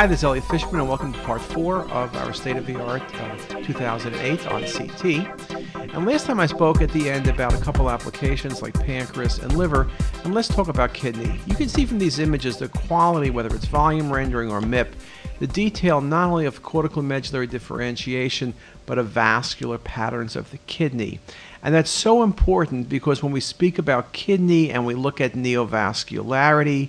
Hi, this is Elliot Fishman, and welcome to part four of our State of the Art uh, 2008 on CT. And last time I spoke at the end about a couple applications like pancreas and liver, and let's talk about kidney. You can see from these images the quality, whether it's volume rendering or MIP, the detail not only of cortical medullary differentiation, but of vascular patterns of the kidney. And that's so important because when we speak about kidney and we look at neovascularity,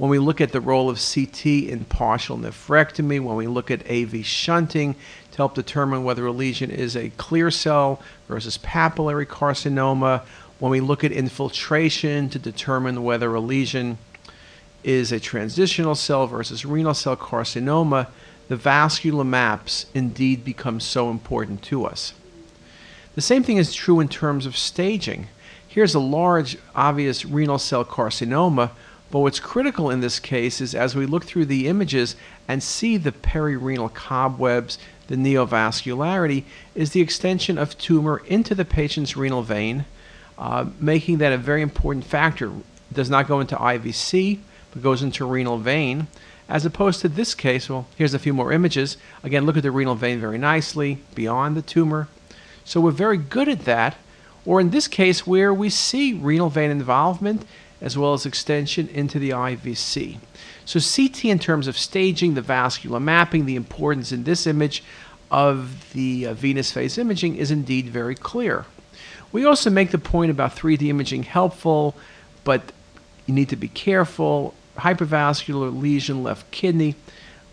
when we look at the role of CT in partial nephrectomy, when we look at AV shunting to help determine whether a lesion is a clear cell versus papillary carcinoma, when we look at infiltration to determine whether a lesion is a transitional cell versus renal cell carcinoma, the vascular maps indeed become so important to us. The same thing is true in terms of staging. Here's a large, obvious renal cell carcinoma but what's critical in this case is as we look through the images and see the perirenal cobwebs, the neovascularity, is the extension of tumor into the patient's renal vein, uh, making that a very important factor. It does not go into IVC, but goes into renal vein. As opposed to this case, well, here's a few more images. Again, look at the renal vein very nicely, beyond the tumor. So we're very good at that. Or in this case, where we see renal vein involvement, as well as extension into the IVC. So CT in terms of staging, the vascular mapping, the importance in this image of the uh, venous phase imaging is indeed very clear. We also make the point about 3D imaging helpful, but you need to be careful. Hypervascular lesion, left kidney.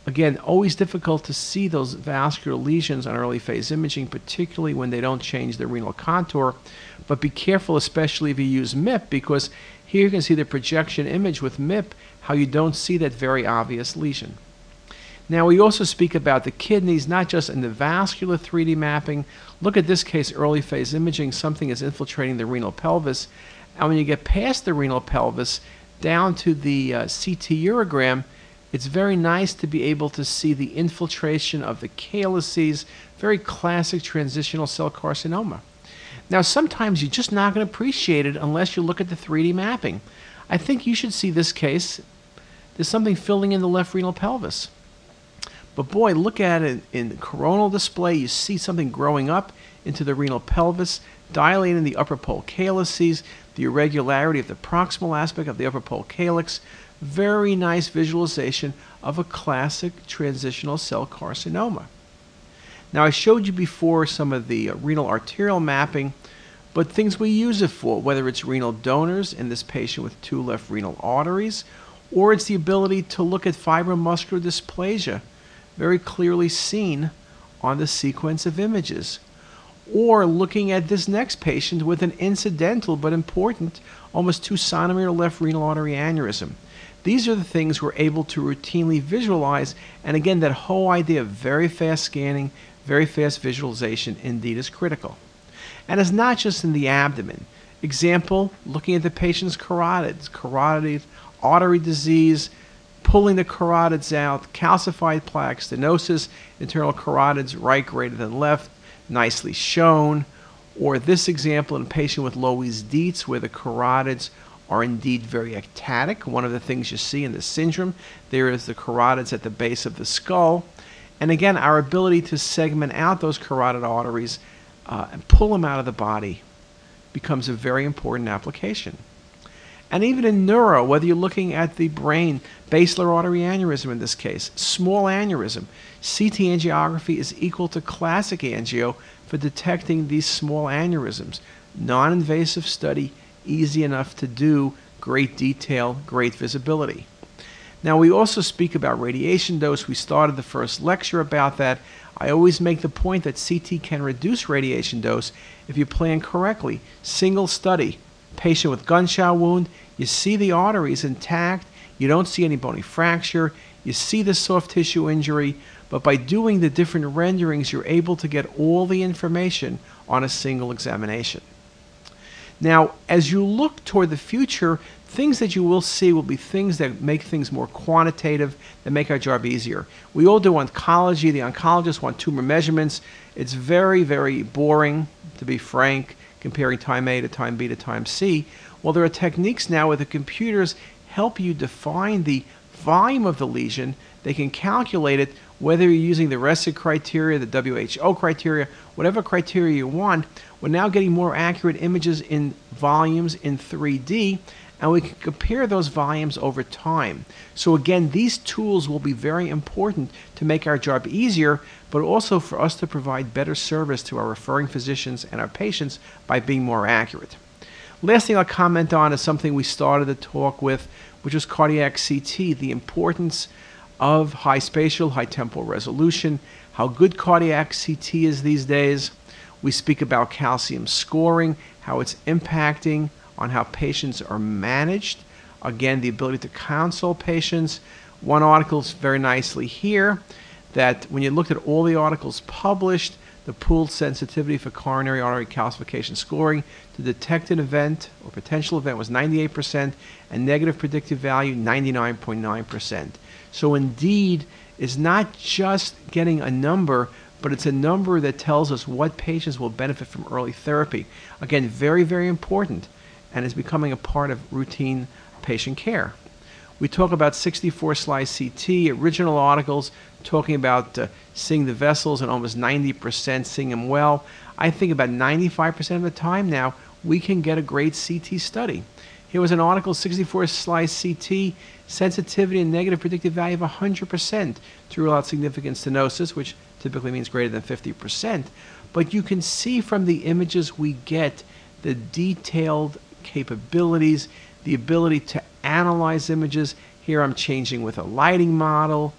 Again, always difficult to see those vascular lesions on early phase imaging, particularly when they don't change the renal contour. But be careful, especially if you use MIP, because here you can see the projection image with MIP, how you don't see that very obvious lesion. Now we also speak about the kidneys, not just in the vascular 3D mapping. Look at this case, early phase imaging, something is infiltrating the renal pelvis. And when you get past the renal pelvis, down to the uh, CT urogram, it's very nice to be able to see the infiltration of the calyces, very classic transitional cell carcinoma. Now, sometimes you're just not going to appreciate it unless you look at the 3D mapping. I think you should see this case. There's something filling in the left renal pelvis. But boy, look at it in coronal display. You see something growing up into the renal pelvis, dilating the upper pole calyces, the irregularity of the proximal aspect of the upper pole calyx. Very nice visualization of a classic transitional cell carcinoma. Now, I showed you before some of the uh, renal arterial mapping, but things we use it for, whether it's renal donors in this patient with two left renal arteries, or it's the ability to look at fibromuscular dysplasia, very clearly seen on the sequence of images. Or looking at this next patient with an incidental but important, almost two centimeter left renal artery aneurysm. These are the things we're able to routinely visualize, and again, that whole idea of very fast scanning, very fast visualization indeed is critical. And it's not just in the abdomen. Example, looking at the patient's carotids, carotid artery disease, pulling the carotids out, calcified plaque, stenosis, internal carotids right greater than left, nicely shown. Or this example in a patient with Loeys Dietz, where the carotids are indeed very ectatic. One of the things you see in the syndrome, there is the carotids at the base of the skull. And again, our ability to segment out those carotid arteries uh, and pull them out of the body becomes a very important application. And even in neuro, whether you're looking at the brain, basilar artery aneurysm in this case, small aneurysm, CT angiography is equal to classic angio for detecting these small aneurysms. Non invasive study, easy enough to do, great detail, great visibility. Now, we also speak about radiation dose. We started the first lecture about that. I always make the point that CT can reduce radiation dose if you plan correctly. Single study, patient with gunshot wound, you see the arteries intact, you don't see any bony fracture, you see the soft tissue injury, but by doing the different renderings, you're able to get all the information on a single examination. Now, as you look toward the future, things that you will see will be things that make things more quantitative, that make our job easier. We all do oncology. The oncologists want tumor measurements. It's very, very boring, to be frank, comparing time A to time B to time C. Well, there are techniques now where the computers help you define the volume of the lesion they can calculate it whether you're using the RECIST criteria, the WHO criteria, whatever criteria you want. We're now getting more accurate images in volumes in 3D, and we can compare those volumes over time. So again, these tools will be very important to make our job easier, but also for us to provide better service to our referring physicians and our patients by being more accurate. Last thing I'll comment on is something we started the talk with, which was cardiac CT, the importance of high spatial, high temporal resolution, how good cardiac CT is these days. We speak about calcium scoring, how it's impacting on how patients are managed. Again, the ability to counsel patients. One article is very nicely here that when you looked at all the articles published, the pooled sensitivity for coronary artery calcification scoring to detect an event or potential event was 98% and negative predictive value 99.9%. So indeed, it's not just getting a number, but it's a number that tells us what patients will benefit from early therapy. Again, very, very important and is becoming a part of routine patient care. We talk about 64 slice CT, original articles talking about uh, seeing the vessels and almost 90% seeing them well. I think about 95% of the time now we can get a great CT study. Here was an article 64 slice CT, sensitivity and negative predictive value of 100% to rule out significant stenosis, which typically means greater than 50%. But you can see from the images we get the detailed capabilities, the ability to analyze images. Here I'm changing with a lighting model.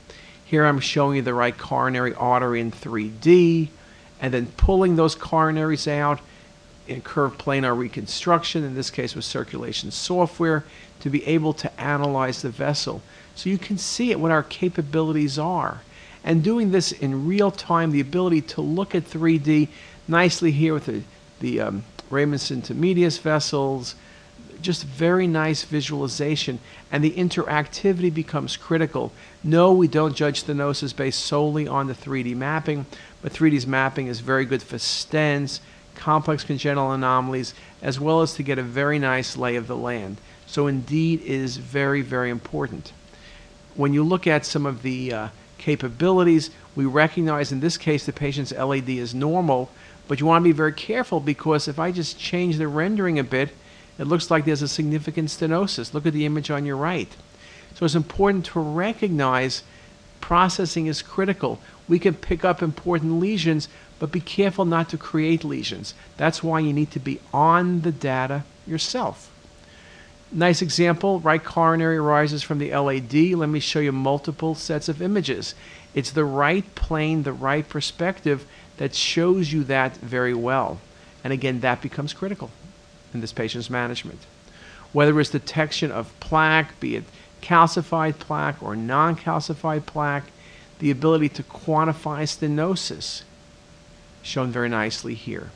Here I'm showing you the right coronary artery in 3D and then pulling those coronaries out in curved planar reconstruction, in this case with circulation software, to be able to analyze the vessel. So you can see it what our capabilities are. And doing this in real time, the ability to look at 3D nicely here with the, the um, ramus intermedius vessels, just very nice visualization, and the interactivity becomes critical. No, we don't judge stenosis based solely on the 3D mapping, but 3D's mapping is very good for stents, complex congenital anomalies, as well as to get a very nice lay of the land. So indeed is very, very important. When you look at some of the uh, capabilities, we recognize in this case the patient's LAD is normal, but you want to be very careful because if I just change the rendering a bit, it looks like there's a significant stenosis. Look at the image on your right. So it's important to recognize processing is critical. We can pick up important lesions, but be careful not to create lesions. That's why you need to be on the data yourself. Nice example, right coronary arises from the LAD. Let me show you multiple sets of images. It's the right plane, the right perspective that shows you that very well. And again, that becomes critical in this patient's management. Whether it's detection of plaque, be it calcified plaque or non calcified plaque, the ability to quantify stenosis, shown very nicely here.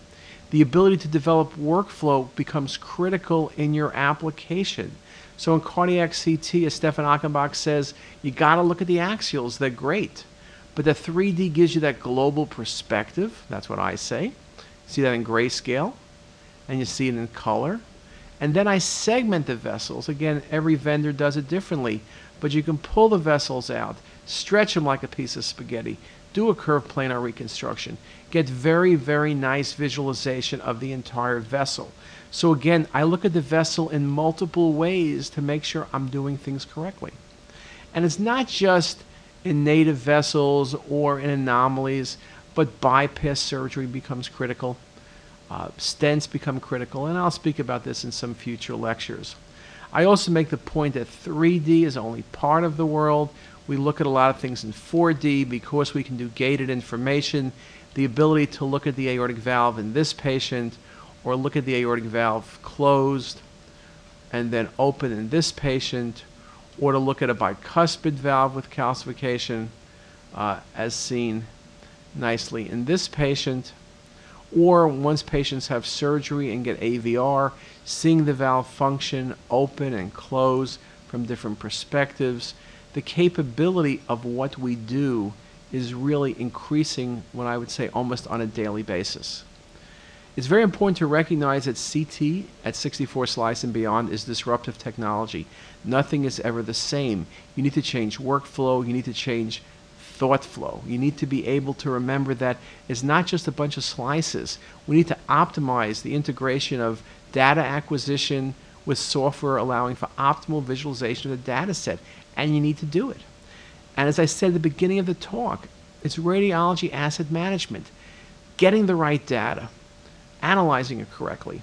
The ability to develop workflow becomes critical in your application. So in cardiac CT, as Stefan Achenbach says, you got to look at the axials. They're great. But the 3D gives you that global perspective. That's what I say. See that in grayscale, and you see it in color. And then I segment the vessels. Again, every vendor does it differently, but you can pull the vessels out, stretch them like a piece of spaghetti, do a curved planar reconstruction, get very, very nice visualization of the entire vessel. So again, I look at the vessel in multiple ways to make sure I'm doing things correctly. And it's not just in native vessels or in anomalies, but bypass surgery becomes critical. Uh, stents become critical, and I'll speak about this in some future lectures. I also make the point that 3D is only part of the world. We look at a lot of things in 4D because we can do gated information. The ability to look at the aortic valve in this patient or look at the aortic valve closed and then open in this patient or to look at a bicuspid valve with calcification uh, as seen nicely in this patient or once patients have surgery and get AVR, seeing the valve function open and close from different perspectives. The capability of what we do is really increasing when I would say almost on a daily basis. It's very important to recognize that CT at 64 slice and beyond is disruptive technology. Nothing is ever the same. You need to change workflow, you need to change thought flow. You need to be able to remember that it's not just a bunch of slices. We need to optimize the integration of data acquisition with software allowing for optimal visualization of the data set, and you need to do it. And as I said at the beginning of the talk, it's radiology asset management. Getting the right data, analyzing it correctly,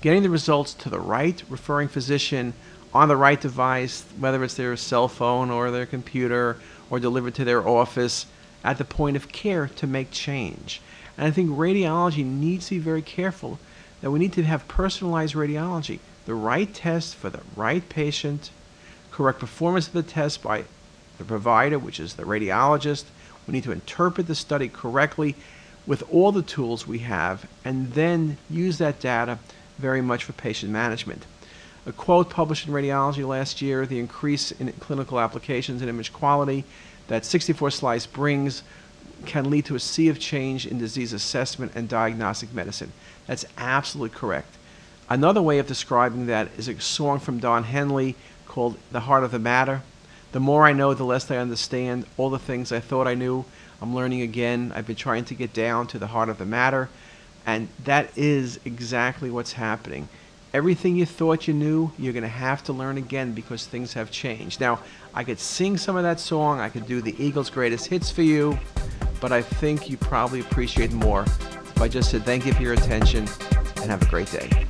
getting the results to the right referring physician on the right device, whether it's their cell phone or their computer or delivered to their office at the point of care to make change. And I think radiology needs to be very careful that we need to have personalized radiology, the right test for the right patient, correct performance of the test by the provider, which is the radiologist. We need to interpret the study correctly with all the tools we have and then use that data very much for patient management. A quote published in Radiology last year the increase in clinical applications and image quality that 64 slice brings can lead to a sea of change in disease assessment and diagnostic medicine. That's absolutely correct. Another way of describing that is a song from Don Henley called The Heart of the Matter. The more I know, the less I understand. All the things I thought I knew, I'm learning again. I've been trying to get down to the heart of the matter. And that is exactly what's happening. Everything you thought you knew, you're going to have to learn again because things have changed. Now, I could sing some of that song, I could do the Eagles' greatest hits for you, but I think you probably appreciate more if I just said thank you for your attention and have a great day.